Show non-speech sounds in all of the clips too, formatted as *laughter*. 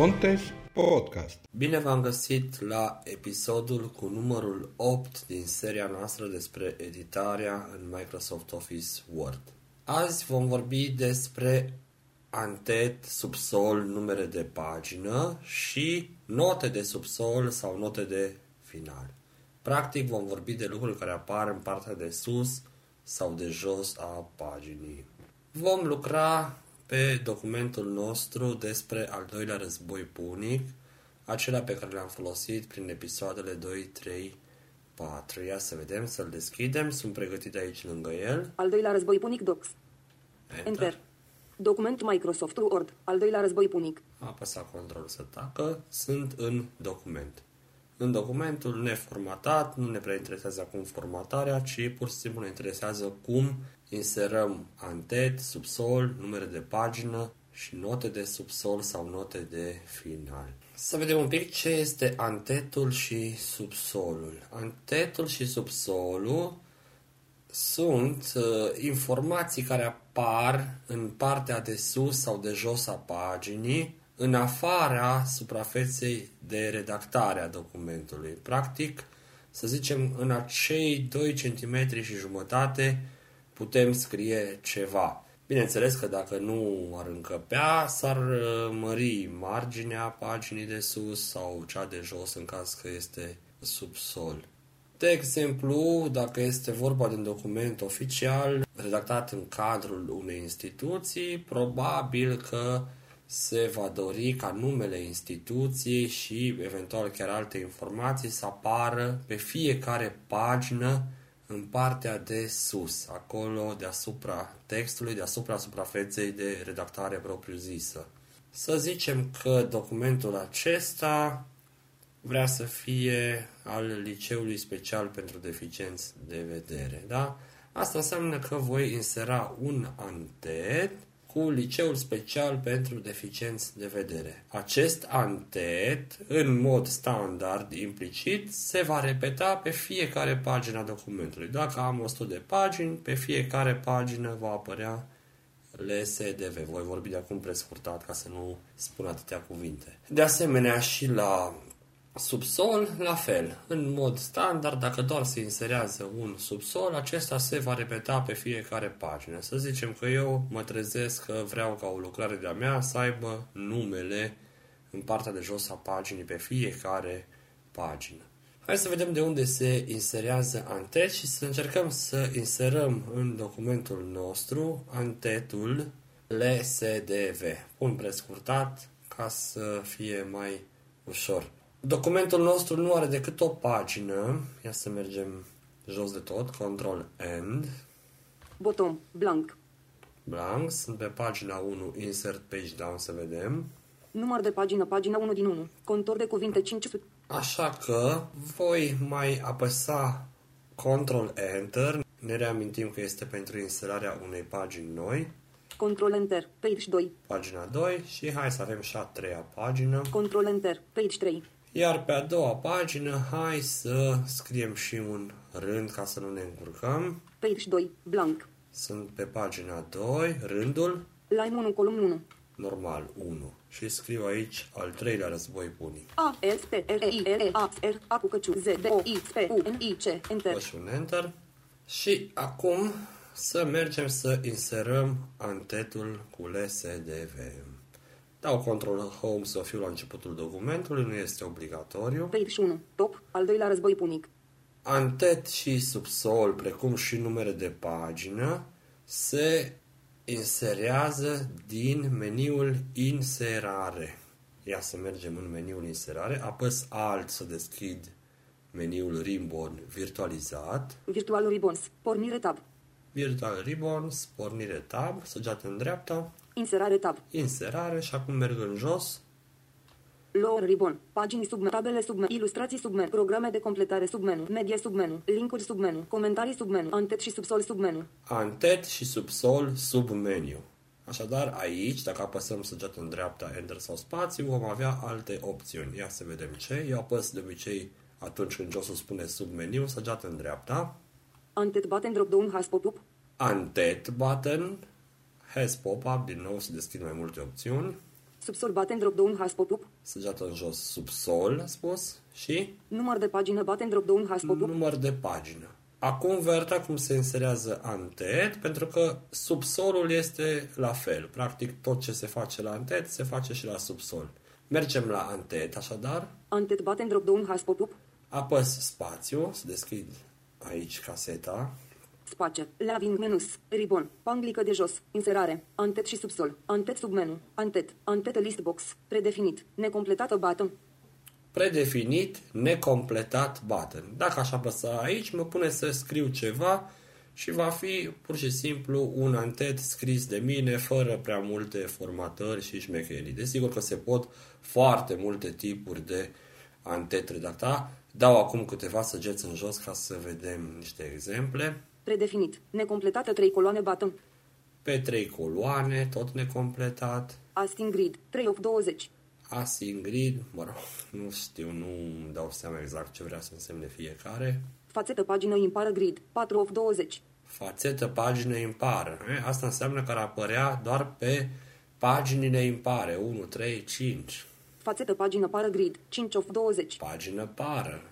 Contes Podcast. Bine v-am găsit la episodul cu numărul 8 din seria noastră despre editarea în Microsoft Office Word. Azi vom vorbi despre antet, subsol, numere de pagină și note de subsol sau note de final. Practic vom vorbi de lucruri care apar în partea de sus sau de jos a paginii. Vom lucra pe documentul nostru despre al doilea război punic, acela pe care l-am folosit prin episoadele 2, 3, 4. Ia să vedem, să-l deschidem. Sunt pregătit aici lângă el. Al doilea război punic Docs. Enter. Enter. Document Microsoft Word. Al doilea război punic. Apăsa control să tacă. Sunt în document. În documentul neformatat, nu ne prea interesează acum formatarea, ci pur și simplu ne interesează cum inserăm antet, subsol, numere de pagină și note de subsol sau note de final. Să vedem un pic ce este antetul și subsolul. Antetul și subsolul sunt uh, informații care apar în partea de sus sau de jos a paginii, în afara suprafeței de redactare a documentului. Practic, să zicem, în acei 2 cm și jumătate putem scrie ceva. Bineînțeles că dacă nu ar încăpea, s-ar uh, mări marginea paginii de sus sau cea de jos în caz că este subsol. De exemplu, dacă este vorba de un document oficial redactat în cadrul unei instituții, probabil că se va dori ca numele instituției și eventual chiar alte informații să apară pe fiecare pagină în partea de sus, acolo deasupra textului, deasupra suprafeței de redactare propriu-zisă. Să zicem că documentul acesta vrea să fie al Liceului Special pentru Deficienți de Vedere. Da? Asta înseamnă că voi insera un antet cu Liceul Special pentru Deficienți de Vedere. Acest antet, în mod standard, implicit, se va repeta pe fiecare pagină a documentului. Dacă am 100 de pagini, pe fiecare pagină va apărea LSDV. Voi vorbi de acum prescurtat ca să nu spun atâtea cuvinte. De asemenea, și la subsol, la fel. În mod standard, dacă doar se inserează un subsol, acesta se va repeta pe fiecare pagină. Să zicem că eu mă trezesc că vreau ca o lucrare de-a mea să aibă numele în partea de jos a paginii pe fiecare pagină. Hai să vedem de unde se inserează antet și să încercăm să inserăm în documentul nostru antetul LSDV. Pun prescurtat ca să fie mai ușor. Documentul nostru nu are decât o pagină. Ia să mergem jos de tot. Control End. Bottom. Blank. Blank. Sunt pe pagina 1. Insert page down să vedem. Număr de pagină. Pagina 1 din 1. Contor de cuvinte 500. Așa că voi mai apăsa Control Enter. Ne reamintim că este pentru inserarea unei pagini noi. Control Enter. Page 2. Pagina 2 și hai să avem și a treia pagină. Control Enter. Page 3. Iar pe a doua pagină, hai să scriem și un rând ca să nu ne încurcăm. Page 2. Blank. Sunt pe pagina 2, rândul Line 1, column 1. normal 1. Și scriu aici al treilea război punic. A, S, T, R, I, R, A, R, A cu căciu, Z, D, O, I, P, U, N, I, C. Enter. Păi și un Enter. Și acum să mergem să inserăm antetul cu LSDV. Dau control home să fiu la începutul documentului, nu este obligatoriu. Page 1. Top. Al doilea război punic. Antet și subsol, precum și numere de pagină, se inserează din meniul inserare. Ia să mergem în meniul inserare, apăs alt să deschid meniul Ribbon virtualizat, Virtual Ribbons. Pornire tab. Virtual Ribbons, pornire tab, săgeată în dreapta, Inserare tab. inserare și acum merg în jos, Lower ribbon. Pagini submenu. Tabele submenu. Ilustrații submenu. Programe de completare submenu. Medie submenu. Linkuri submenu. Comentarii submenu. Antet și subsol submenu. antet și subsol sub meniu. Așadar, aici, dacă apăsăm săgeată în dreapta, Enter sau spațiu, vom avea alte opțiuni. Ia să vedem ce. Eu apăs de obicei atunci când josul spune sub meniu, săgeată în dreapta. Antet button drop down has pop-up. Antet button, has pop-up, din nou se deschid mai multe opțiuni. Subsol button drop-down hash pop-up. Săgeată în jos, subsol, a spus, și Număr de pagină button drop-down hash pop-up. număr de pagină. Acum vei arăta cum se inserează antet, pentru că subsolul este la fel. Practic tot ce se face la antet se face și la subsol. Mergem la antet, așadar, Antet button drop-down hash pop-up. apăs spațiu, să deschid aici caseta, Space. Laving menus. Ribbon. Panglică de jos. Inserare. Antet și subsol. Antet submenu. Antet. Antet list box. Predefinit. Necompletată button. predefinit, necompletat button. Dacă aș apăsa aici, mă pune să scriu ceva și va fi pur și simplu un antet scris de mine, fără prea multe formatări și șmecherii. Desigur că se pot foarte multe tipuri de antet redacta. Dau acum câteva săgeți în jos ca să vedem niște exemple. Predefinit. Necompletată 3 coloane button. Pe trei coloane, tot necompletat. Asting grid. 3 of 20. Async grid, mă rog, nu știu, nu îmi dau seama exact ce vrea să însemne fiecare. Fațetă pagină impară grid. 4 of 20. fațetă pagină impară. E? Asta înseamnă că ar apărea doar pe paginile impare. 1, 3, 5. Fațetă pagină pară grid. 5 of 20. Pagină pară.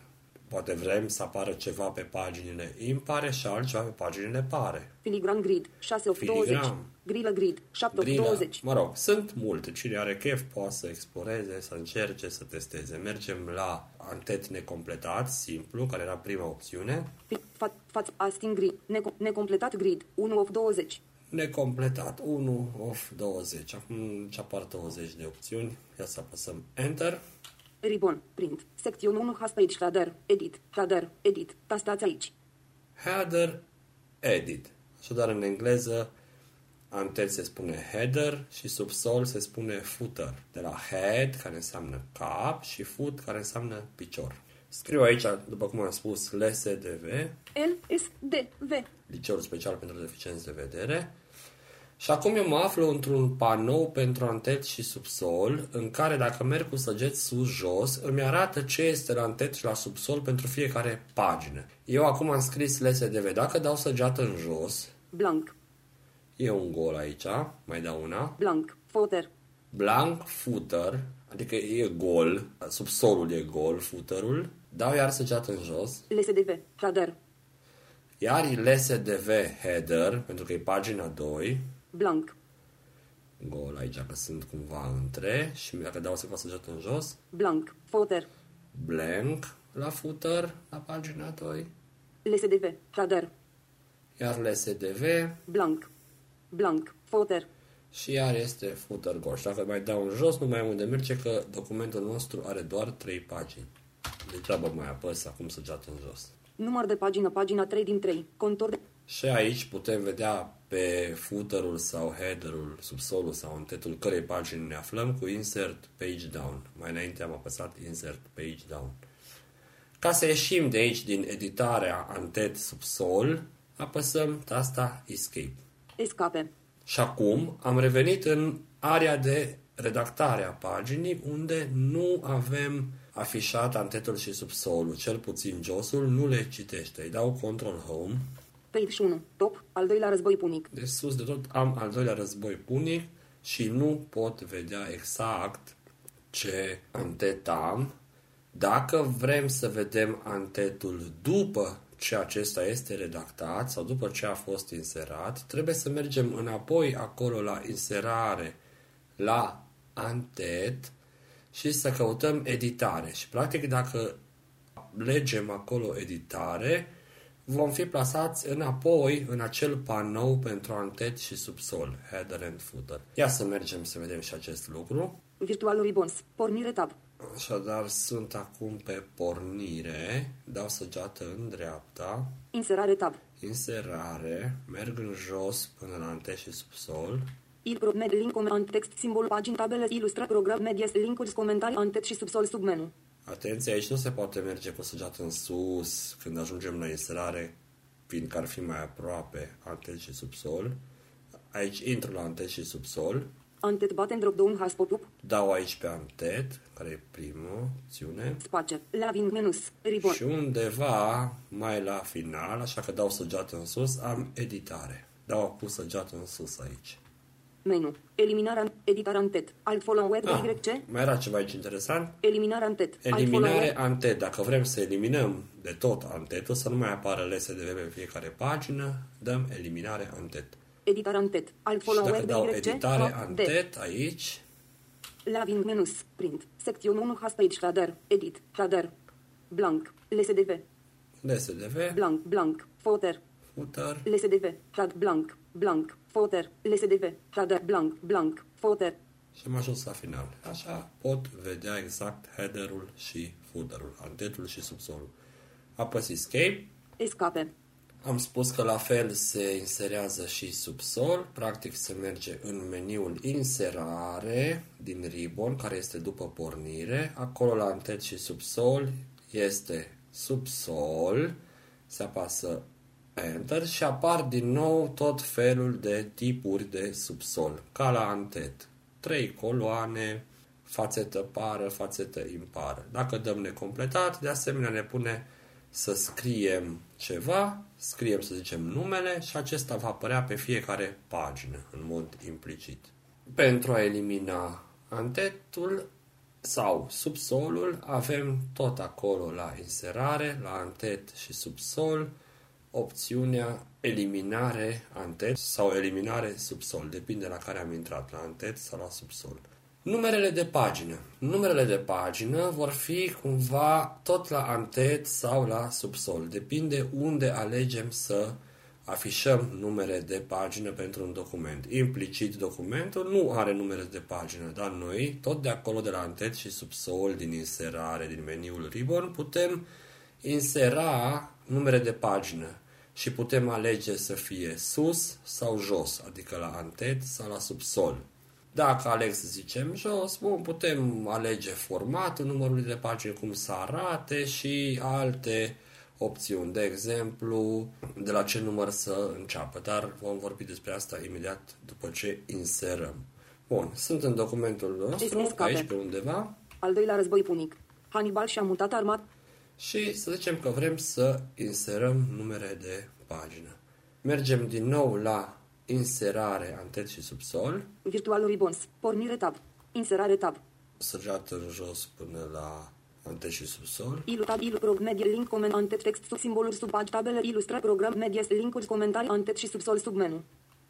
Poate vrem să apară ceva pe paginile impare și altceva pe paginile pare. Filigran grid. 6 of 20. Filigram. Grilă grid. 7 of Grila, 20. mă rog, sunt multe. Cine are chef poate să exploreze, să încerce, să testeze. Mergem la antet necompletat, simplu, care era prima opțiune. Fi- fa- Faț asting grid. Neco- necompletat grid. 1 of 20. Necompletat 1 of 20. Acum ce apar 20 de opțiuni. Ia să apăsăm Enter. Ribbon. Print. Secțiune 1 has page header. Edit. Header. Edit. Tastați aici. Header, Edit. Așadar, în engleză, antet se spune header și subsol se spune footer. De la head, care înseamnă cap, și foot, care înseamnă picior. Scriu aici, după cum am spus, LSDV, L S D V. Liceul Special pentru Deficienți de Vedere. Și acum eu mă aflu într-un panou pentru antet și subsol, în care dacă merg cu săgeți sus-jos, îmi arată ce este la antet și la subsol pentru fiecare pagină. Eu acum am scris LSDV. Dacă dau săgeată în jos, Blank. e un gol aici, mai dau una. Blank. Footer. Blank footer, adică e gol, subsolul e gol, footerul. Dau iar săgeată în jos, LSDV. Header. iar LSDV header, pentru că e pagina 2, Blank. gol aici, că sunt cumva între și dacă dau să fac săgeată în jos, Blank. Footer. blank la footer, la pagina 2, LSDV. Header. iar LSDV Blank. Blank. Footer. și iar este footer gol. Și dacă mai dau în jos, nu mai am unde merge, că documentul nostru are doar 3 pagini. Degeaba mai apăs acum săgeată în jos. Număr de pagină. Pagina 3 din 3. Contor de... Și aici putem vedea pe footerul sau headerul, subsolul sau întetul cărei pagini ne aflăm cu Insert Page Down. Mai înainte am apăsat Insert Page Down. Ca să ieșim de aici din editarea antet subsol, apăsăm tasta Escape. Escape. Și acum am revenit în area de redactare a paginii unde nu avem afișat antetul și subsolul, cel puțin josul nu le citește. Îi dau Control Home Page 1. Top. Al doilea război punic. de sus de tot am al doilea război punic și nu pot vedea exact ce antet am. Dacă vrem să vedem antetul după ce acesta este redactat sau după ce a fost inserat, trebuie să mergem înapoi acolo la inserare, la antet și să căutăm editare. Și practic dacă legem acolo editare, vom fi plasați înapoi în acel panou pentru antet și subsol, header and footer. Ia să mergem să vedem și acest lucru. Virtual Ribbons. Pornire tab. Așadar, sunt acum pe pornire, dau săgeată în dreapta, Inserare tab. inserare, merg în jos până la antet și subsol, Il pro med link coment text simbol pagini tabele ilustra program media linkuri comentarii antet și subsol submenu. Atenție, aici nu se poate merge cu săgeată în sus când ajungem la inserare, fiindcă ar fi mai aproape antet și subsol. Aici intru la antet și subsol, Antet button drop down has pop up. dau aici pe antet, care e prima opțiune, Space. Laving menus. Ribbon. și undeva mai la final, așa că dau săgeată în sus, am editare. Dau acum săgeată în sus aici. Menu, eliminarea, editarea antet, alt follow web, Ah, YC, mai era ceva aici interesant. eliminarea antet, alt follow Eliminare web, antet. Dacă vrem să eliminăm de tot antetul, să nu mai apară LSDV pe fiecare pagină, dăm eliminare antet. editarea antet, alt Și follow dacă web, dau YC, editare D, antet aici, Laving menus, print, secțiune 1, page header, edit, header, blank, LSDV, LSDV, blank, blank, footer, footer, LSDV, head blank, blank, footer, LSDV, header blank, blank, footer, și am ajuns la final. Așa pot vedea exact headerul și footerul, antetul și subsolul. Apăs escape, escape, Am spus că la fel se inserează și subsol, practic se merge în meniul inserare din ribbon, care este după pornire. Acolo la antet și subsol este subsol, se apasă Enter și apar din nou tot felul de tipuri de subsol, ca la antet. Trei coloane, fațetă pară, fațetă impară. Dacă dăm necompletat, de asemenea ne pune să scriem ceva, scriem să zicem numele și acesta va apărea pe fiecare pagină în mod implicit. Pentru a elimina antetul sau subsolul avem tot acolo la inserare, la antet și subsol, opțiunea eliminare antet sau eliminare subsol, depinde la care am intrat, la antet sau la subsol. Numerele de pagină. Numerele de pagină vor fi cumva tot la antet sau la subsol. Depinde unde alegem să afișăm numere de pagină pentru un document. Implicit documentul nu are numere de pagină, dar noi, tot de acolo de la antet și subsol, din inserare, din meniul ribbon, putem insera numere de pagină și putem alege să fie sus sau jos, adică la antet sau la subsol. Dacă aleg să zicem jos, bun, putem alege formatul numărului de pagini, cum să arate și alte opțiuni. De exemplu, de la ce număr să înceapă, dar vom vorbi despre asta imediat după ce inserăm. Bun, sunt în documentul nostru, Escape. aici pe undeva, al doilea război punic. Hannibal și-a mutat armat și să zicem că vrem să inserăm numere de pagină. Mergem din nou la inserare antet și subsol, virtual ribbons, pornire tab, inserare tab, săgeat în jos până la antet și subsol. ilu tab, ilu prog, media, link, coment, antet, text, sub simboluri, sub pag, tabele, ilustrat, program, media, linkuri, comentarii, antet și subsol, submenu.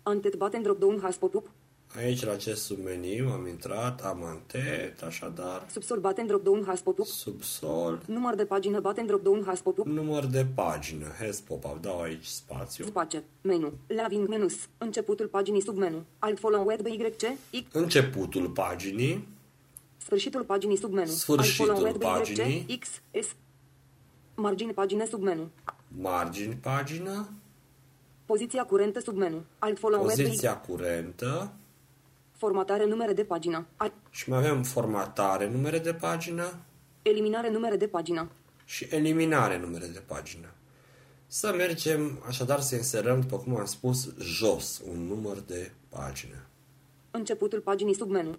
Antet, button, drop down, has pop-up, Aici, la acest submeniu, am intrat, am antet, așadar, subsol, button, drop down, has pop-up, subsol, număr de pagină, button, drop down, has pop-up, număr de pagină, has pop-up, dau aici spațiu. space, menu, laving menus, începutul paginii submenu, alt follow web, YC, X, Începutul paginii, sfârșitul paginii submenu, Sfârșitul alt follow web, paginii. YC, X, S, margine pagine submenu, margini pagină, poziția curentă submenu, alt follow web, poziția curentă formatare numere de pagină, alt, și mai avem formatare numere de pagină? Eliminare numere de pagină, și eliminare numere de pagină. Să mergem, așadar să inserăm, după cum am spus, jos un număr de pagină. începutul paginii submenu,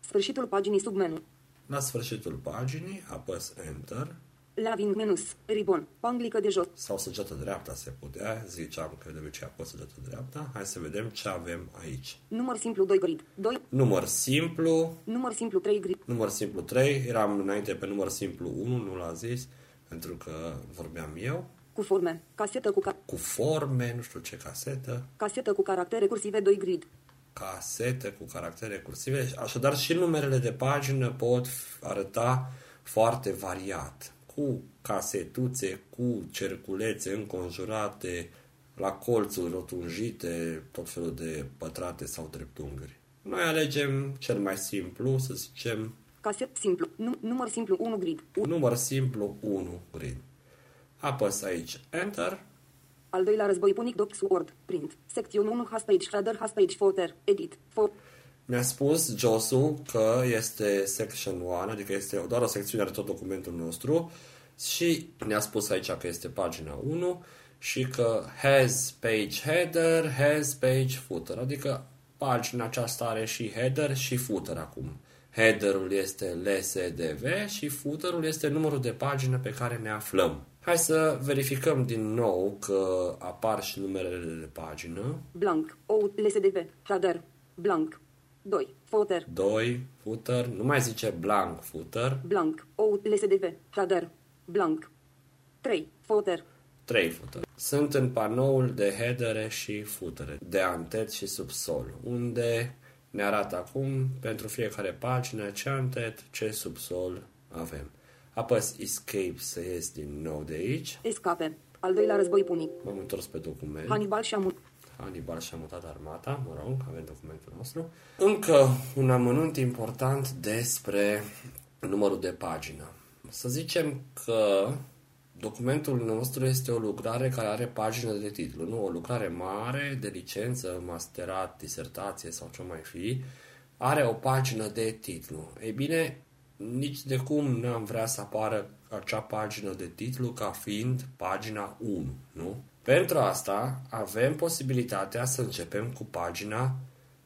sfârșitul paginii submenu, La sfârșitul paginii apăs Enter laving menus, ribbon, panglică de jos, sau săgeată dreapta se putea, ziceam că de obicei apăs săgeată dreapta. Hai să vedem ce avem aici. număr simplu 2 grid, 2, Număr simplu, număr simplu 3 grid, număr simplu 3, eram înainte pe număr simplu 1, nu l-a zis, pentru că vorbeam eu, cu forme, casetă cu, ca- cu forme, nu știu ce casetă, casetă cu caractere cursive 2 grid, casete cu caractere cursive, așadar și numerele de pagină pot arăta foarte variat, cu casetuțe, cu cerculețe înconjurate, la colțuri rotunjite, tot felul de pătrate sau dreptunghi. Noi alegem cel mai simplu, să zicem caset simplu, num- număr simplu 1 grid, un număr simplu 1 grid. Apăs aici Enter al doilea război punic docs word, print, secțiune 1 page header page footer, edit, fo, Mi-a spus Josu că este section 1, adică este doar o secțiune de tot documentul nostru și ne-a spus aici că este pagina 1 și că has page header, has page footer, adică pagina aceasta are și header și footer acum. Headerul este LSDV și footerul este numărul de pagină pe care ne aflăm. Hai să verificăm din nou că apar și numerele de pagină. blank, out, LSDV, header, Blank. 2. Footer. 2. Footer. Nu mai zice blank footer. Blank. O LSDV. Header. Blank. 3. Footer. 3 footer. Sunt în panoul de headere și footere, de antet și subsol, unde ne arată acum pentru fiecare pagină ce antet, ce subsol avem. Apăs Escape să ies din nou de aici. Escape. Al doilea război punic. M-am întors pe document. Hannibal și-a mut. Hannibal și-a mutat armata, mă rog, avem documentul nostru. Încă un amănunt important despre numărul de pagină. Să zicem că documentul nostru este o lucrare care are pagină de titlu, nu o lucrare mare de licență, masterat, disertație sau ce mai fi, are o pagină de titlu. Ei bine, nici de cum nu am vrea să apară acea pagină de titlu ca fiind pagina 1, nu? Pentru asta avem posibilitatea să începem cu pagina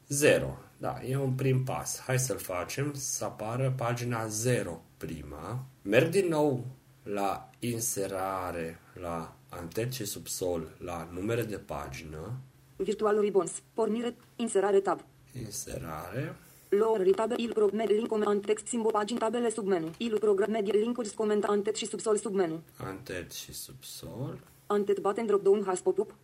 0. Da, e un prim pas. Hai să-l facem să apară pagina 0 prima. Merg din nou la inserare, la antet și subsol, la numere de pagină. Virtual Ribbons. Pornire. Inserare tab. Inserare. Lower tab. Il prog med link comment text simbol pagini tabele submenu. Il program media linkuri comment antet și subsol submenu. Antet și subsol. Antet button drop down has pop-up.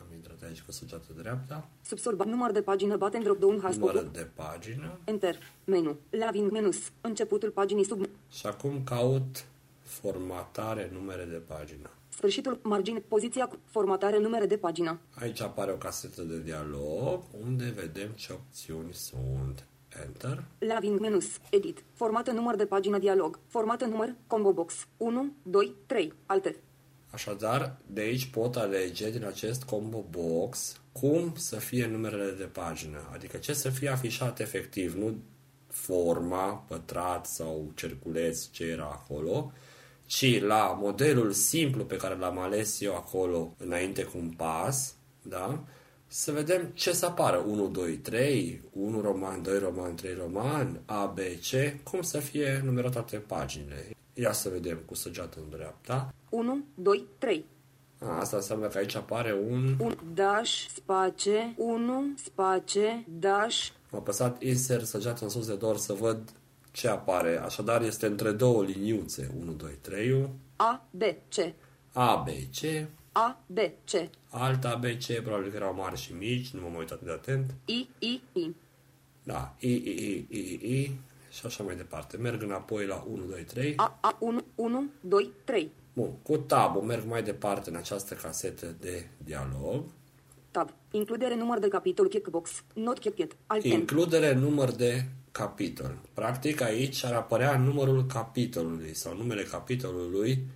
Am intrat aici cu săgeată dreapta. Subsol ba- număr de pagină button drop down has Număr pop-up. de pagină. Enter. Menu. Laving menus. Începutul paginii sub. Și acum caut formatare numere de pagină. Sfârșitul margine. Poziția cu formatare numere de pagină. Aici apare o casetă de dialog unde vedem ce opțiuni sunt. Enter. Laving menus. Edit. Formată număr de pagină dialog. Formată număr. Combo box. 1, 2, 3. Alte. Așadar, de aici pot alege din acest combo box cum să fie numerele de pagină, adică ce să fie afișat efectiv, nu forma, pătrat sau cerculeț ce era acolo, ci la modelul simplu pe care l-am ales eu acolo înainte cu un pas, da? Să vedem ce să apară. 1, 2, 3, 1 roman, 2 roman, 3 roman, A, B, C, cum să fie numerate paginile. Ia să vedem cu săgeată în dreapta. 1, 2, 3. A, asta înseamnă că aici apare un... Un dash, space, 1, space, dash, Am apăsat insert săgeată în sus de dor să văd ce apare. Așadar este între două liniuțe. 1, 2, 3, A, B, C. A, B, C, A, B, C. alta B, C, probabil că erau mari și mici, nu m-am uitat de atent. I, I, I. Da, I, I, I, I, I, I și așa mai departe. Merg înapoi la 1, 2, 3. A, A, 1, 1, 2, 3. Bun, cu tab merg mai departe în această casetă de dialog. Tab. Includere număr de capitol checkbox. Not checked. Alt N. Includere număr de capitol. Practic aici ar apărea numărul capitolului sau numele capitolului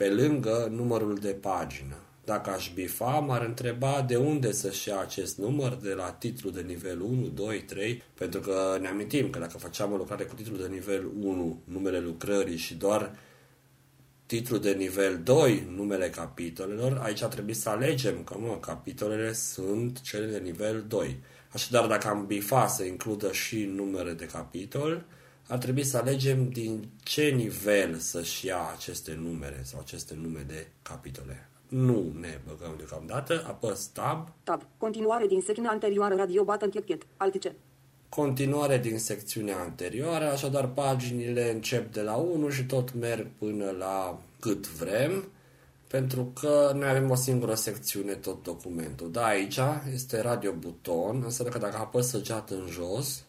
pe lângă numărul de pagină. Dacă aș bifa, m-ar întreba de unde să-și ia acest număr, de la titlu de nivel 1, 2, 3, pentru că ne amintim că dacă făceam o lucrare cu titlu de nivel 1, numele lucrării și doar titlu de nivel 2, numele capitolelor, aici trebuie să alegem că mă, capitolele sunt cele de nivel 2. Așadar, dacă am bifa să includă și numere de capitol, ar trebui să alegem din ce nivel să-și ia aceste numere sau aceste nume de capitole. Nu ne băgăm deocamdată, apăs Tab, Tab. Continuare din secțiunea anterioară radio button checked. Alt C. continuare din secțiunea anterioară, așadar paginile încep de la 1 și tot merg până la cât vrem, pentru că noi avem o singură secțiune tot documentul. Da, aici este radio buton, înseamnă că dacă apăs săgeată în jos,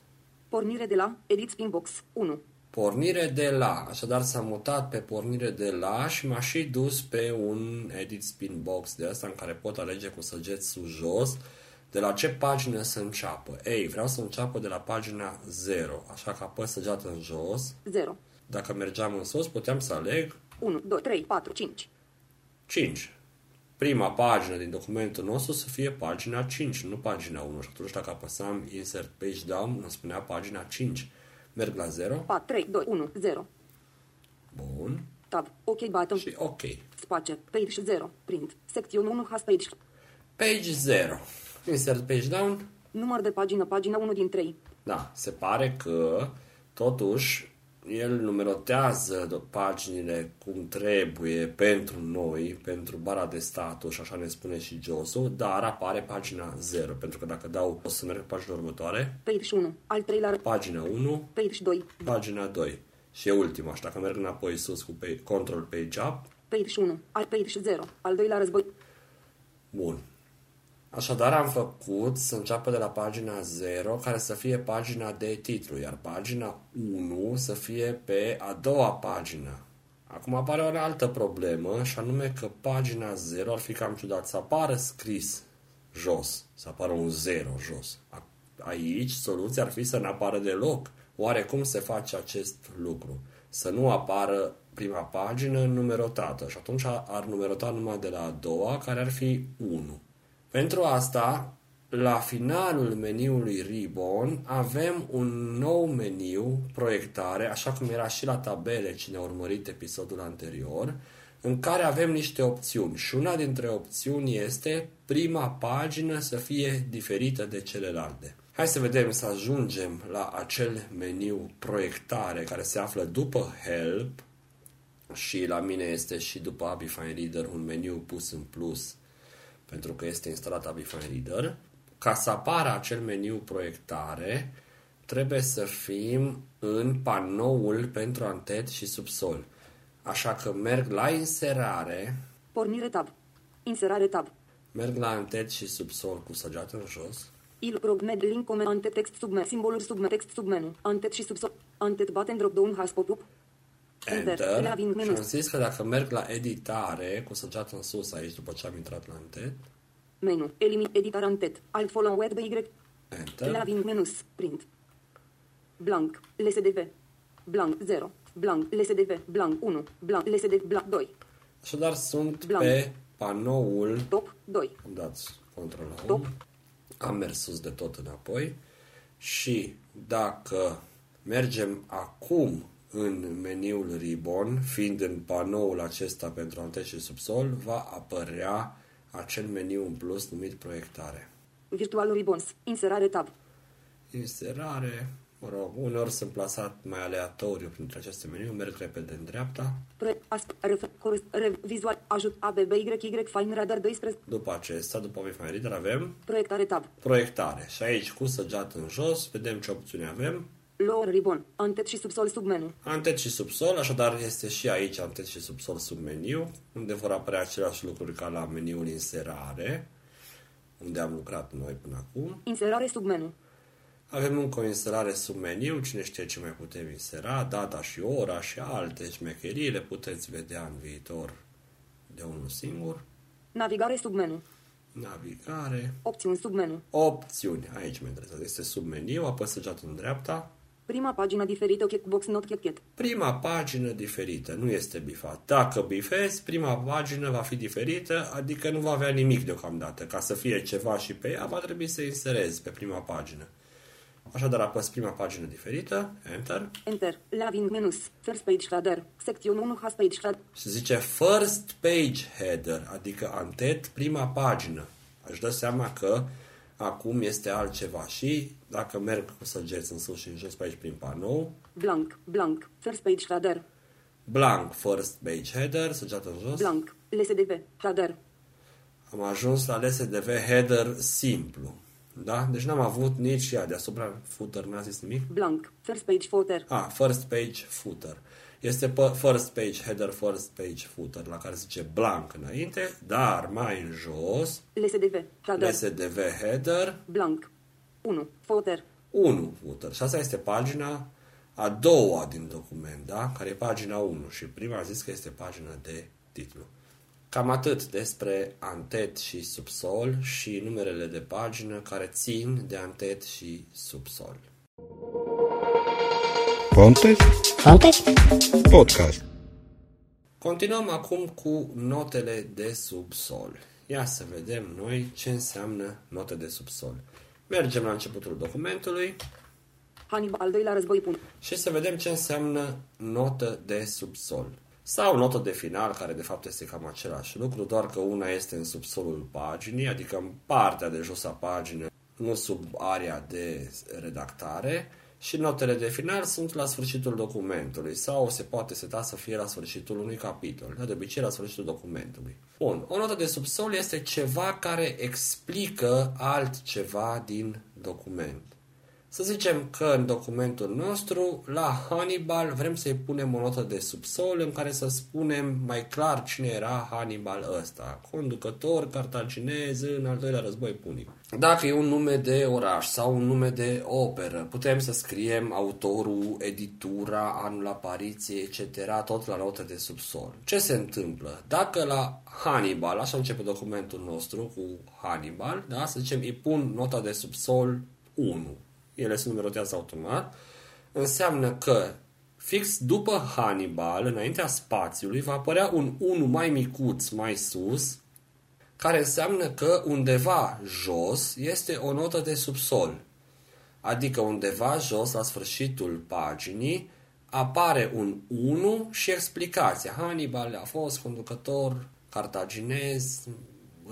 Pornire de la Edit Spin Box. 1. pornire de la, așadar s-a mutat pe pornire de la și m-a și dus pe un edit spin box de asta în care pot alege cu săgeți sus jos de la ce pagină să înceapă. Ei, vreau să înceapă de la pagina 0, așa că apăs săgeată în jos. 0. Dacă mergeam în sus, puteam să aleg 1, 2, 3, 4, 5. 5. Prima pagină din documentul nostru să fie pagina 5, nu pagina 1. Și atunci dacă apăsam Insert Page Down, îmi spunea pagina 5. Merg la 0. 4, 3, 2, 1, 0. Bun. Tab. OK button. Și OK. Space. Page 0. Print. Secțiune 1 has page. Page 0. Insert Page Down. Număr de pagină. Pagina 1 din 3. Da, se pare că totuși el numerotează paginile cum trebuie pentru noi, pentru bara de status, așa ne spune și Josu, dar apare pagina 0, pentru că dacă dau, o să merg pe pagina următoare. Page 1, al treilea, pagina 1, page 2, pagina 2. Și e ultima, și dacă merg înapoi sus cu page, control page up. Page 1, al page 0, al doilea război. Bun. Așadar am făcut să înceapă de la pagina 0, care să fie pagina de titlu, iar pagina 1 să fie pe a doua pagină. Acum apare o altă problemă, și anume că pagina 0 ar fi cam ciudat să apară scris jos, să apară un 0 jos. Aici soluția ar fi să nu apară deloc. Oare cum se face acest lucru? Să nu apară prima pagină numerotată și atunci ar numerota numai de la a doua, care ar fi 1. Pentru asta, la finalul meniului Ribbon avem un nou meniu, proiectare, așa cum era și la tabele cine a urmărit episodul anterior, în care avem niște opțiuni și una dintre opțiuni este prima pagină să fie diferită de celelalte. Hai să vedem să ajungem la acel meniu proiectare care se află după Help și la mine este și după Abifine Reader un meniu pus în plus pentru că este instalat Abifine Reader. Ca să apară acel meniu proiectare, trebuie să fim în panoul pentru antet și subsol. Așa că merg la inserare. Pornire tab. Inserare tab. Merg la antet și subsol cu săgeată în jos. Il prog med link come antet text submenu. Simboluri submenu. Text submenu. Antet și subsol. Antet button drop down has pop-up. Enter. Enter. Și am zis că dacă merg la editare, cu săgeată în sus aici, după ce am intrat la antet. Menu. Elimin editar antet. Alt follow web Y. Enter. Lavin menus. Print. Blank. LSDV. Blank 0. Blank. LSDV. Blank 1. Blank. LSDV. Blank 2. Așadar sunt Blank. pe panoul... Top 2. Am dat control Top. Am mers sus de tot înapoi. Și dacă mergem acum în meniul Ribbon, fiind în panoul acesta pentru ante și subsol, va apărea acel meniu în plus numit proiectare. Virtual Ribbons. Inserare tab. Inserare. Mă rog, uneori sunt plasat mai aleatoriu printre aceste meniu, merg repede în dreapta. Pre, asp, ref, corus, re, vizual, ajut, A, B, B, Y, Y, Fine Radar 12. După acesta, după Fine Reader, avem... Proiectare tab. Proiectare. Și aici, cu săgeat în jos, vedem ce opțiuni avem. Lower ribbon, antet și subsol submenu. Antet și subsol, așadar este și aici antet și subsol submeniu, unde vor apărea aceleași lucruri ca la meniul inserare, unde am lucrat noi până acum. Inserare submenu. Avem încă o inserare sub meniu, cine știe ce mai putem insera, data și ora și alte șmecherii, le puteți vedea în viitor de unul singur. Navigare sub menu. Navigare. Opțiuni sub menu. Opțiuni. Aici mă interesează. Este sub meniu, apăs săgeatul în dreapta. Prima pagină diferită, checkbox not checked. Prima pagină diferită, nu este bifat. Dacă bifezi, prima pagină va fi diferită, adică nu va avea nimic deocamdată. Ca să fie ceva și pe ea, va trebui să inserezi pe prima pagină. Așadar, apăs prima pagină diferită, Enter. Enter. Laving menus. First page header. Secțiune 1 has page header. Și zice First page header, adică antet prima pagină. Aș da seama că acum este altceva și dacă merg cu săgeți în sus și în jos pe aici prin panou. Blank, blank, first page header. Blank, first page header, săgeată în jos. Blank, LSDV, header. Am ajuns la LSDV header simplu. Da? Deci n-am avut nici ea deasupra footer, n-a zis nimic? Blank, first page footer. Ah, first page footer. Este pe first page header, first page footer, la care zice blank înainte, dar mai în jos, LSDV, header. LSDV header, blank, 1, footer. 1 footer. Și asta este pagina a doua din document, da? Care e pagina 1 și prima a zis că este pagina de titlu. Cam atât despre antet și subsol și numerele de pagină care țin de antet și subsol. Ponte? Ponte? Podcast. Continuăm acum cu notele de subsol. Ia să vedem noi ce înseamnă note de subsol. Mergem la începutul documentului. Hannibal, al doilea război pun. Și să vedem ce înseamnă notă de subsol. Sau notă de final, care de fapt este cam același lucru, doar că una este în subsolul paginii, adică în partea de jos a paginii, nu sub area de redactare, și notele de final sunt la sfârșitul documentului sau se poate seta să fie la sfârșitul unui capitol, de obicei la sfârșitul documentului. Bun, o notă de subsol este ceva care explică altceva din document. Să zicem că în documentul nostru, la Hannibal, vrem să-i punem o notă de subsol în care să spunem mai clar cine era Hannibal ăsta, conducător cartaginez în al doilea război punic. Dacă e un nume de oraș sau un nume de operă, putem să scriem autorul, editura, anul apariției, etc., tot la notă de subsol. Ce se întâmplă? Dacă la Hannibal, așa începe documentul nostru cu Hannibal, da, să zicem, îi pun nota de subsol 1 ele se numerotează automat, înseamnă că fix după Hannibal, înaintea spațiului, va apărea un 1 mai micuț mai sus, care înseamnă că undeva jos este o notă de subsol. Adică undeva jos, la sfârșitul paginii, apare un 1 și explicația. Hannibal a fost conducător cartaginez,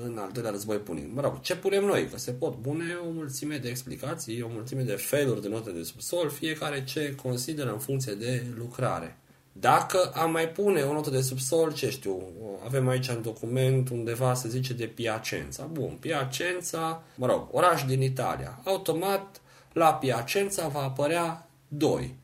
în al doilea război punic. Mă rog, ce punem noi? Că se pot pune o mulțime de explicații, o mulțime de feluri de note de subsol, fiecare ce consideră în funcție de lucrare. Dacă am mai pune o notă de subsol, ce știu, avem aici în document undeva se zice de Piacenza. Bun, Piacenza, mă rog, oraș din Italia. Automat la Piacenza va apărea 2.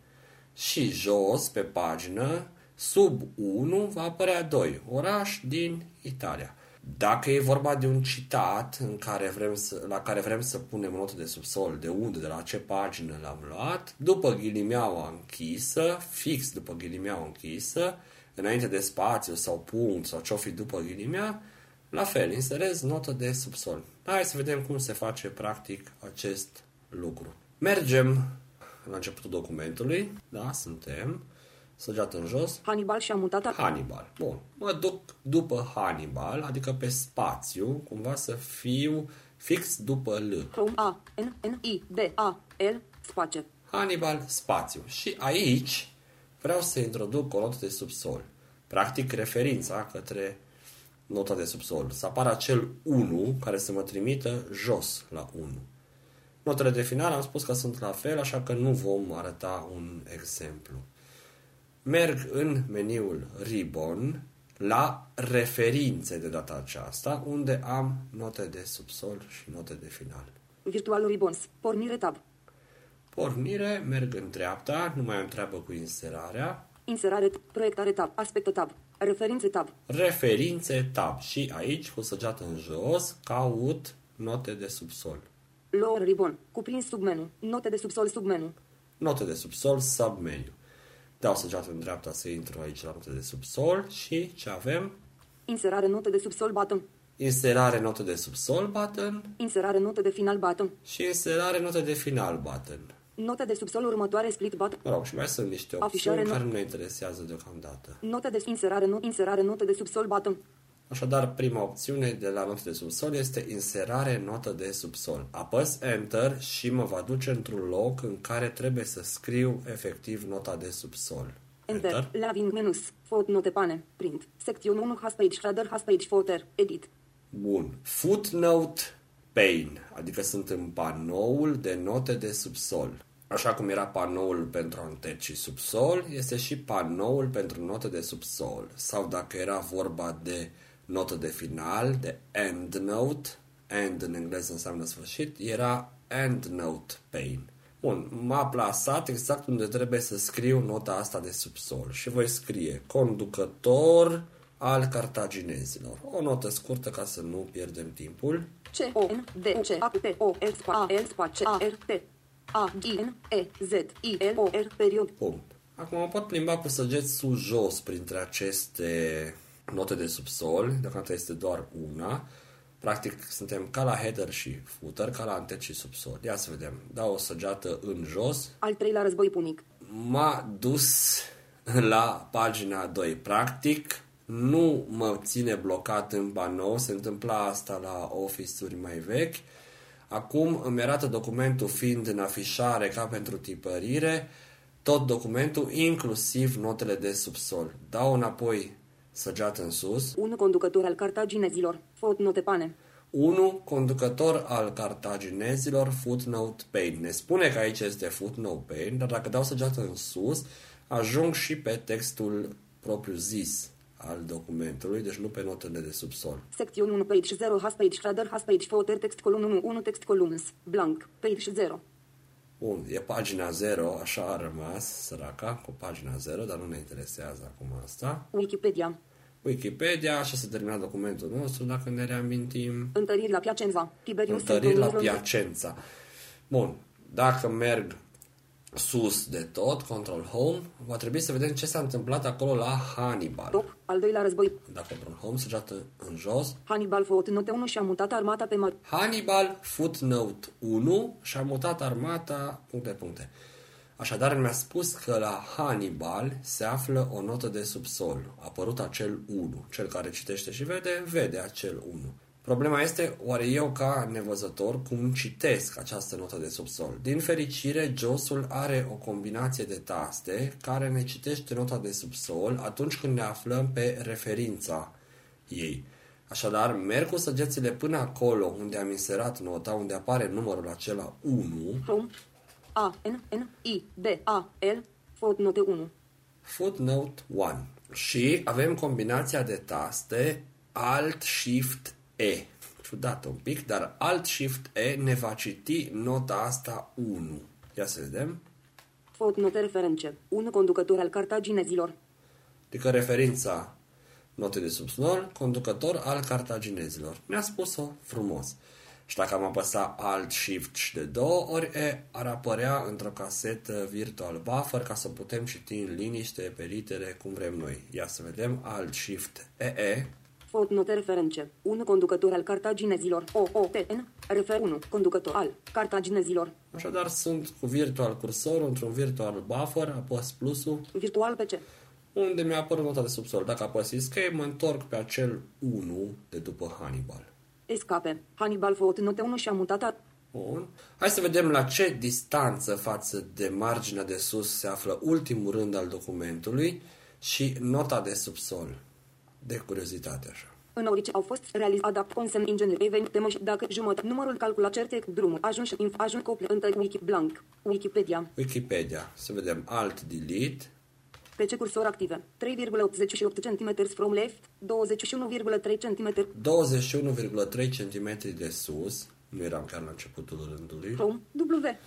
Și jos, pe pagină, sub 1 va apărea 2. Oraș din Italia. Dacă e vorba de un citat în care vrem să, la care vrem să punem o notă de subsol, de unde, de la ce pagină l-am luat, după ghilimeaua închisă, fix după ghilimeaua închisă, înainte de spațiu sau punct sau ce-o fi după ghilimea, la fel, inserez notă de subsol. Hai să vedem cum se face practic acest lucru. Mergem la începutul documentului, da, suntem, săgeat în jos. Hannibal și-a mutat... Hannibal. Bun. Mă duc după Hannibal, adică pe spațiu, cumva să fiu fix după L. Chrome A, N, N, I, B, A, L, spațiu. Hannibal, spațiu. Și aici vreau să introduc o notă de subsol. Practic referința către nota de subsol. Să apară acel 1 care să mă trimită jos la 1. Notele de final am spus că sunt la fel, așa că nu vom arăta un exemplu merg în meniul Ribbon la referințe de data aceasta, unde am note de subsol și note de final. Virtual Ribbons. Pornire tab. Pornire, merg în dreapta, nu mai am treabă cu inserarea. Inserare, proiectare tab, aspecte tab, referințe tab. Referințe tab. Și aici, cu săgeată în jos, caut note de subsol. Lower ribbon, cuprins submenu, note de subsol submenu. Note de subsol, submenu dau săgeată în dreapta să intru aici la note de subsol și ce avem? Inserare note de subsol button. Inserare note de subsol button. Inserare note de final button. Și inserare note de final button. Note de subsol următoare split button. Mă rog, și mai sunt niște opțiuni Afișare care nu ne interesează deocamdată. Note de inserare, nu, inserare note de subsol button. Așadar, prima opțiune de la notă de subsol este inserare notă de subsol. Apăs Enter și mă va duce într-un loc în care trebuie să scriu efectiv nota de subsol. Enter. Enter. Laving menus. Footnote pane. Print. Secțiune 1 has page. Shader has page. Footer. Edit. Bun. Footnote pane. Adică sunt în panoul de note de subsol. Așa cum era panoul pentru antet și subsol, este și panoul pentru note de subsol. Sau dacă era vorba de notă de final, de end note, end în engleză înseamnă sfârșit, era end note pane. Bun, m-a plasat exact unde trebuie să scriu nota asta de subsol și voi scrie conducător al cartaginezilor. O notă scurtă ca să nu pierdem timpul. C O N D C A T O L S A L S C A R T A I N E Z I L O R period. Punct. Acum mă pot plimba cu săgeți sus-jos printre aceste note de subsol, deocamdată este doar una. Practic suntem ca la header și footer, ca la antet și subsol. Ia să vedem. Dau o săgeată în jos. Al treilea război punic. M-a dus la pagina 2. Practic, nu mă ține blocat în panou, se întâmpla asta la office-uri mai vechi. Acum îmi arată documentul fiind în afișare ca pentru tipărire, tot documentul, inclusiv notele de subsol. Dau înapoi săgeat în sus. Un conducător al cartaginezilor, footnote pane. 1. Conducător al cartaginezilor footnote pain. Ne spune că aici este footnote pain, dar dacă dau săgeată în sus, ajung și pe textul propriu zis al documentului, deci nu pe notele de subsol. Secțiune 1, page 0, has page, shader, has page, footer, text column 1, 1, text columns, blank, page 0. Bun, e pagina 0, așa a rămas săraca, cu pagina 0, dar nu ne interesează acum asta. Wikipedia. Wikipedia, așa se termina documentul nostru, dacă ne reamintim. Întăriri la Piacenza. Tiberius Întăriri la Sempronius Piacenza. Bun, dacă merg sus de tot, control home, va trebui să vedem ce s-a întâmplat acolo la Hannibal. Top, al doilea război. Dacă control home, săgeată în jos. Hannibal făut note 1 și a mutat armata pe mare. Hannibal, footnote 1, și-a mutat armata, puncte, puncte. Așadar, mi-a spus că la Hannibal se află o notă de subsol. A apărut acel 1. Cel care citește și vede, vede acel 1. Problema este, oare eu ca nevăzător cum citesc această notă de subsol? Din fericire, JOS-ul are o combinație de taste care ne citește nota de subsol atunci când ne aflăm pe referința ei. Așadar, merg cu săgețile până acolo unde am inserat nota, unde apare numărul acela 1, Home. A, N, N, I, B, A, L. Făut note 1. footnote 1. Și avem combinația de taste Alt-Shift-E. Ciudat un pic, dar Alt-Shift-E ne va citi nota asta 1. Ia să vedem. Făut note reference. Un conducător al cartaginezilor. Adică referința note de subsol, conducător al cartaginezilor. Mi-a spus-o frumos. Și dacă am apăsat Alt Shift și de două ori E, ar apărea într-o casetă virtual buffer ca să putem citi în liniște, pe litere, cum vrem noi. Ia să vedem Alt Shift EE. Făut note reference. Un conducător al cartaginezilor. O, O, T, N. Refer 1. Conducător al cartaginezilor. Așadar sunt cu virtual cursorul într-un virtual buffer, apăs plusul, Virtual pe ce? unde mi-a apărut nota de subsol. Dacă apăs escape, mă întorc pe acel 1 de după Hannibal. Escape. Hannibal făut note 1 și a mutat ar... Bun. Hai să vedem la ce distanță față de marginea de sus se află ultimul rând al documentului și nota de subsol. De curiozitate așa. În orice au fost realizat adapt consem inginer event temă și dacă jumătate numărul calcula certe drumul ajung și inf ajung cople între wiki blank Wikipedia Wikipedia. Să vedem alt delete. pe ce cursor active 3,88 cm from left 21,3 cm 21,3 cm de sus. Nu eram chiar la începutul rândului. from W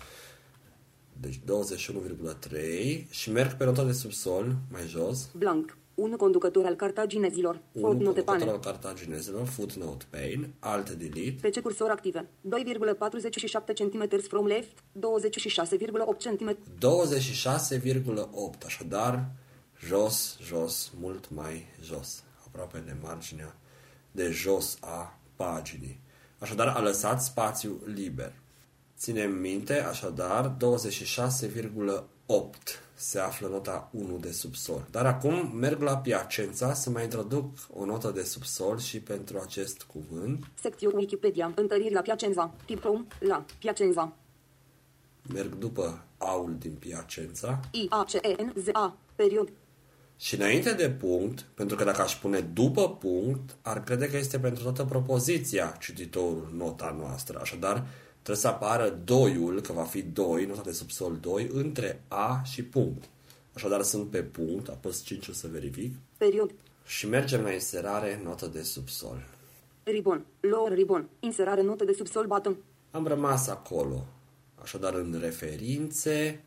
Deci 21,3 și merg pe nota de subsol, mai jos. blank un conducător al cartaginezilor Unul Fort note conducător pane al cartaginezilor, footnote pain, alt delete. pe ce cursor active 2,47 cm from left 26,8 cm 26,8, așadar jos, jos, mult mai jos, aproape de marginea de jos a paginii. Așadar a lăsat spațiu liber. Ținem minte, așadar, 26,8 se află nota 1 de subsol. Dar acum merg la Piacenza să mai introduc o notă de subsol și pentru acest cuvânt. secțiune Wikipedia întăriri la Piacenza tip from la Piacenza Merg după aul din Piacenza I A C E N Z A period Și înainte de punct, pentru că dacă aș pune după punct, ar crede că este pentru toată propoziția cititorul nota noastră. Așadar, trebuie să apară doiul, că va fi 2, nota de subsol 2, între A și punct. Așadar, sunt pe punct, apăs 5 să verific, period și mergem la inserare, notă de subsol. Ribon. Lower ribon. Inserare notă de subsol button. Am rămas acolo. Așadar, în referințe,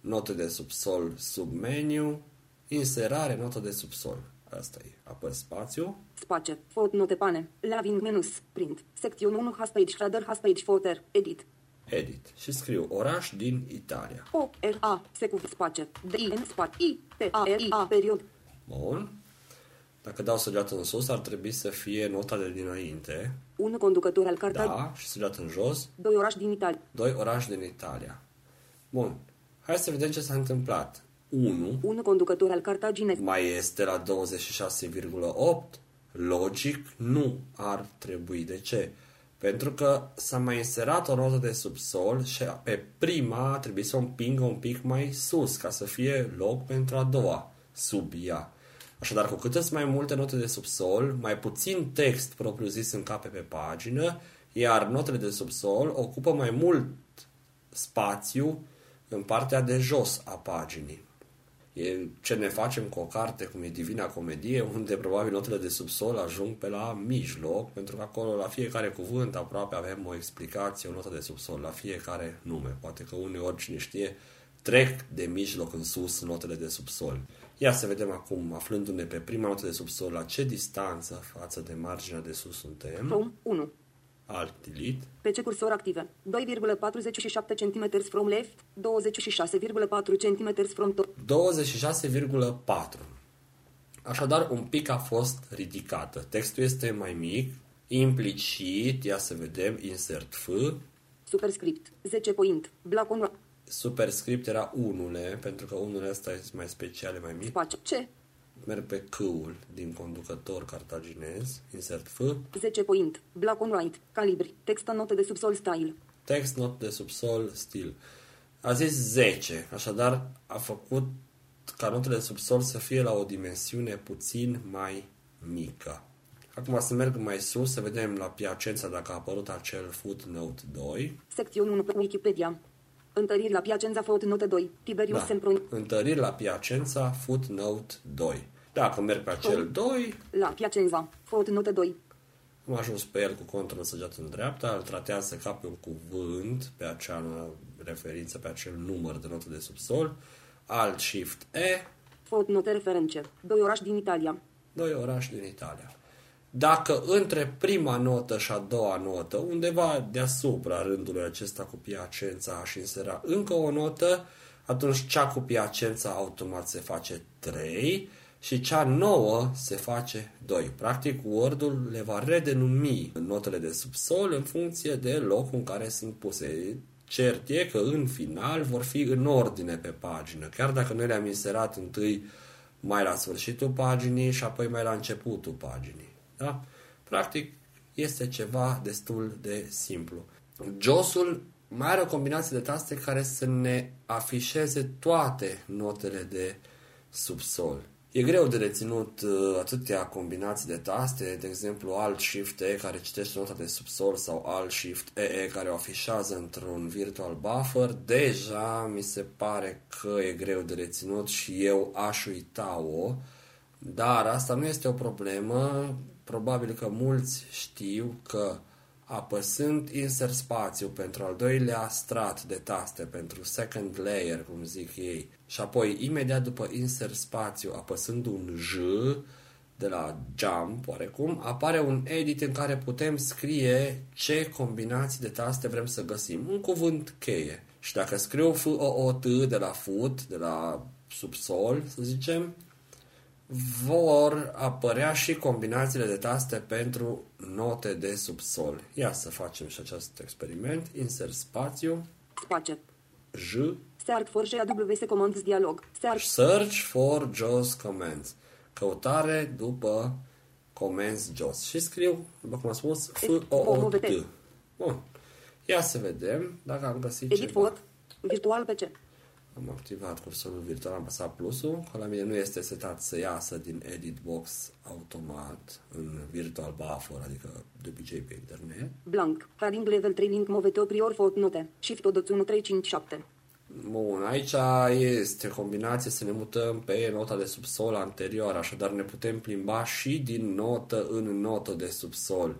note de subsol submeniu, inserare, notă de subsol. Asta e. Apăs spațiu. Space. Fot note pane. Laving menus. Print. Secțiune 1 has page shader has page footer. Edit. Edit. Și scriu oraș din Italia. O R A secund space. D I N space I T A R I A period. Bun. Dacă dau săgeată în sus, ar trebui să fie nota de dinainte. Un conducător al cartag. Da. Și săgeată în jos. Doi orași din Italia. Doi oraș din Italia. Bun. Hai să vedem ce s-a întâmplat. 1 Un conducător al cartaginez. mai este la 26,8? Logic, nu ar trebui. De ce? Pentru că s-a mai inserat o notă de subsol și pe prima trebuie să o împingă un pic mai sus ca să fie loc pentru a doua sub ea. Așadar, cu cât sunt mai multe note de subsol, mai puțin text propriu-zis încape pe pagină, iar notele de subsol ocupă mai mult spațiu în partea de jos a paginii. E ce ne facem cu o carte cum e Divina Comedie, unde probabil notele de subsol ajung pe la mijloc, pentru că acolo la fiecare cuvânt aproape avem o explicație, o notă de subsol, la fiecare nume. Poate că uneori cine știe trec de mijloc în sus notele de subsol. Ia să vedem acum, aflându-ne pe prima notă de subsol, la ce distanță față de marginea de sus suntem. From 1. Alt delete. PC cursor active. 2,47 cm from left, 26,4 cm from top. 26,4. Așadar, un pic a fost ridicată. Textul este mai mic, implicit, ia să vedem, insert F, Superscript. 10 point. Black on white. superscript era unule, pentru că unul ăsta este mai special, e mai mic. Space. C. Merg pe C-ul din conducător cartaginez, insert F, 10 point. Black on white. Calibri. Text în note de subsol style. text, not de subsol, stil. A zis 10, așadar a făcut ca notele de subsol să fie la o dimensiune puțin mai mică. Acum să merg mai sus, să vedem la Piacenza dacă a apărut acel footnote 2. Secțiune 1 pe Wikipedia. Întăriri la Piacenza footnote 2. Tiberius Da. Sempron. Întăriri la Piacenza, footnote 2. Dacă merg pe acel 2, La Piacenza. Footnote 2. am ajuns pe el cu control săgeat în dreapta, îl tratează ca pe un cuvânt, pe acea referință, pe acel număr de notă de subsol, Alt Shift E, Footnote referențe. Doi orași din Italia. doi orași din Italia. Dacă între prima notă și a doua notă, undeva deasupra rândului acesta cu Piacența aș insera încă o notă, atunci cea cu Piacența automat se face 3 și cea nouă se face 2. Practic, Word-ul le va redenumi notele de subsol în funcție de locul în care sunt puse. Cert e că în final vor fi în ordine pe pagină, chiar dacă noi le-am inserat întâi mai la sfârșitul paginii și apoi mai la începutul paginii. Da? Practic, este ceva destul de simplu. JOS-ul mai are o combinație de taste care să ne afișeze toate notele de subsol. E greu de reținut uh, atâtea combinații de taste, de exemplu Alt-Shift-E care citește nota de subsol sau Alt-Shift-E care o afișează într-un virtual buffer. Deja mi se pare că e greu de reținut și eu aș uita-o, dar asta nu este o problemă. Probabil că mulți știu că apăsând insert spațiu pentru al doilea strat de taste, pentru second layer, cum zic ei, și apoi imediat după insert spațiu apăsând un J de la jump, oarecum, apare un edit în care putem scrie ce combinații de taste vrem să găsim. Un cuvânt cheie. Și dacă scriu f o o t de la foot, de la subsol, să zicem, vor apărea și combinațiile de taste pentru note de subsol. Ia să facem și acest experiment. Insert spațiu, Space. J, Search for JAWS Commands dialog. Search. search for JAWS commands. Căutare după commands JAWS. Și scriu, după cum am spus, f o o t Bun. Ia să vedem dacă am găsit Edit ceva. for. Virtual PC. Am activat cursorul virtual, am apăsat plusul, că la mine nu este setat să iasă din edit box automat în virtual buffer, adică de obicei pe internet. Blank. Padding level 3 link movete prior footnote. Shift odoț 1357. Bun, aici este combinație să ne mutăm pe nota de subsol anterioară, așadar ne putem plimba și din notă în notă de subsol.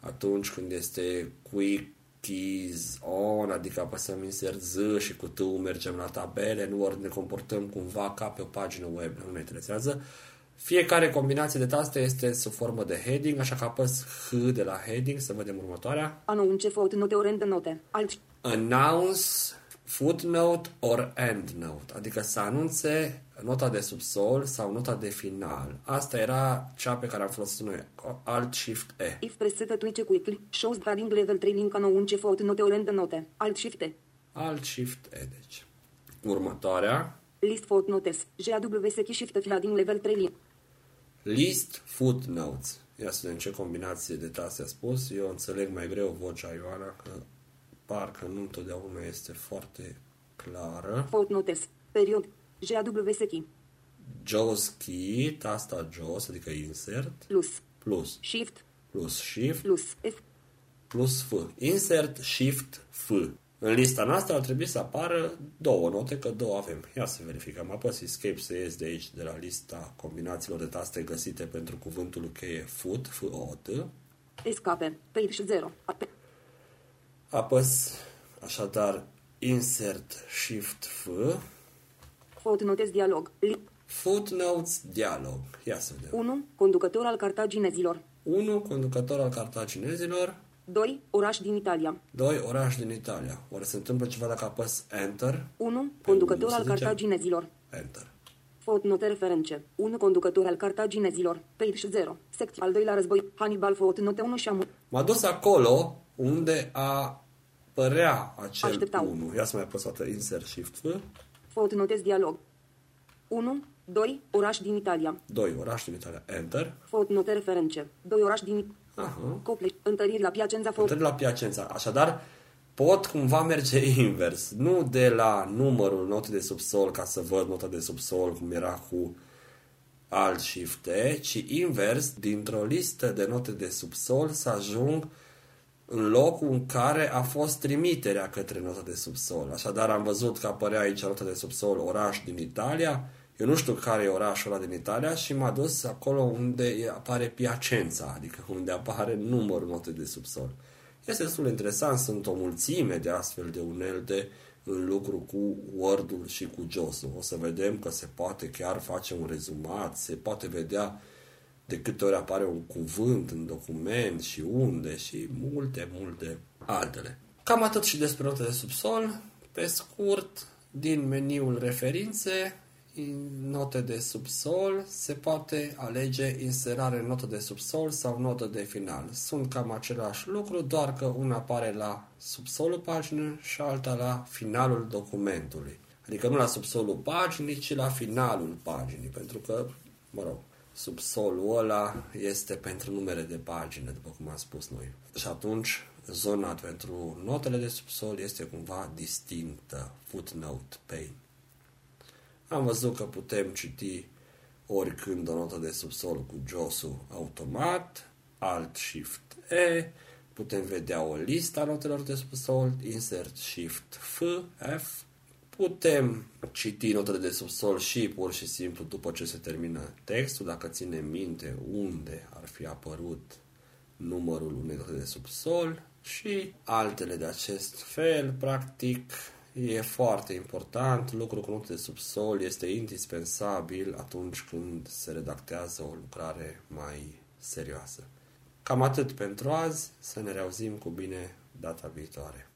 Atunci când este quick keys on, adică apăsăm insert Z și cu T mergem la tabele, nu ori ne comportăm cumva ca pe o pagină web, nu ne interesează. Fiecare combinație de taste este sub formă de heading, așa că apăs H de la heading, să vedem următoarea. Anunce footnote ori de note. Alt. announce footnote or endnote, adică să anunțe nota de subsol sau nota de final. Asta era cea pe care am folosit noi, Alt Shift E. If pressed twitch quickly. Shows padding level 3 link anunce footnote ori de note. Alt shift E. Alt Shift E, deci. Următoarea, List footnotes. JAWS key shift padding level 3 link. List Footnotes. Ia să vedem ce combinație de taste a spus. Eu înțeleg mai greu vocea Ioana, că parcă nu întotdeauna este foarte clară. Footnotes. Period. JAWS key. JAWS key, tasta JAWS, adică insert, Plus. plus, Shift. plus shift, Plus. F. plus F. Insert, shift, F. În lista noastră ar trebui să apară două note, că două avem. Ia să verificăm. Apăs Escape să ies de aici, de la lista combinațiilor de taste găsite pentru cuvântul cheie foot, f o t Escape. Page 0. Ape. Apăs așadar Insert, Shift, F. Footnotes dialog. Li. Footnotes, dialog. Ia să vedem. 1. Conducător al cartaginezilor. 1. Conducător al cartaginezilor. 2. Oraș din Italia. 2. Oraș din Italia. Oare se întâmplă ceva dacă apăs Enter? 1. Conducător unu, să al zicem? cartaginezilor. Enter. Footnote reference. 1. Conducător al cartaginezilor. Page 0. Secție. Al doilea război. Hannibal. Footnote 1 și am... M-a dus acolo unde a părea acel Așteptau. 1. Ia să mai apăs o dată Insert Shift F. Footnotes dialog. 1. 2. Oraș din Italia. 2. Oraș din Italia. Enter. Footnote reference. 2. Oraș din... Aha. Cople. Întăriri la Piacenza. Foot... Întâlnit la Piacenza. Așadar, pot cumva merge *laughs* invers. Nu de la numărul note de subsol ca să văd nota de subsol cum era cu Alt Shift E, ci invers, dintr-o listă de note de subsol să ajung în locul în care a fost trimiterea către nota de subsol. Așadar, am văzut că apărea aici nota de subsol oraș din Italia. Eu nu știu care e orașul ăla din Italia și m-a dus acolo unde apare Piacenza, adică unde apare numărul notei de subsol. Este destul de interesant, sunt o mulțime de astfel de unelte în lucru cu Word-ul și cu JOS-ul. O să vedem că se poate chiar face un rezumat, se poate vedea de câte ori apare un cuvânt în document și unde și multe, multe altele. Cam atât și despre note de subsol. Pe scurt, din meniul referințe, în note de subsol, se poate alege inserare notă de subsol sau notă de final. Sunt cam același lucru, doar că una apare la subsolul paginii și alta la finalul documentului. Adică nu la subsolul paginii, ci la finalul paginii, pentru că, mă rog, subsolul ăla este pentru numere de pagină, după cum am spus noi. Și atunci, zona pentru notele de subsol este cumva distinctă, footnote pane. Am văzut că putem citi oricând o notă de subsol cu josul automat, Alt Shift E, putem vedea o listă a notelor de subsol, Insert Shift F, F, putem citi notele de subsol și pur și simplu după ce se termină textul, dacă ținem minte unde ar fi apărut numărul unei note de subsol și altele de acest fel, practic e foarte important. Lucrul cu note de subsol este indispensabil atunci când se redactează o lucrare mai serioasă. Cam atât pentru azi, să ne reauzim cu bine data viitoare.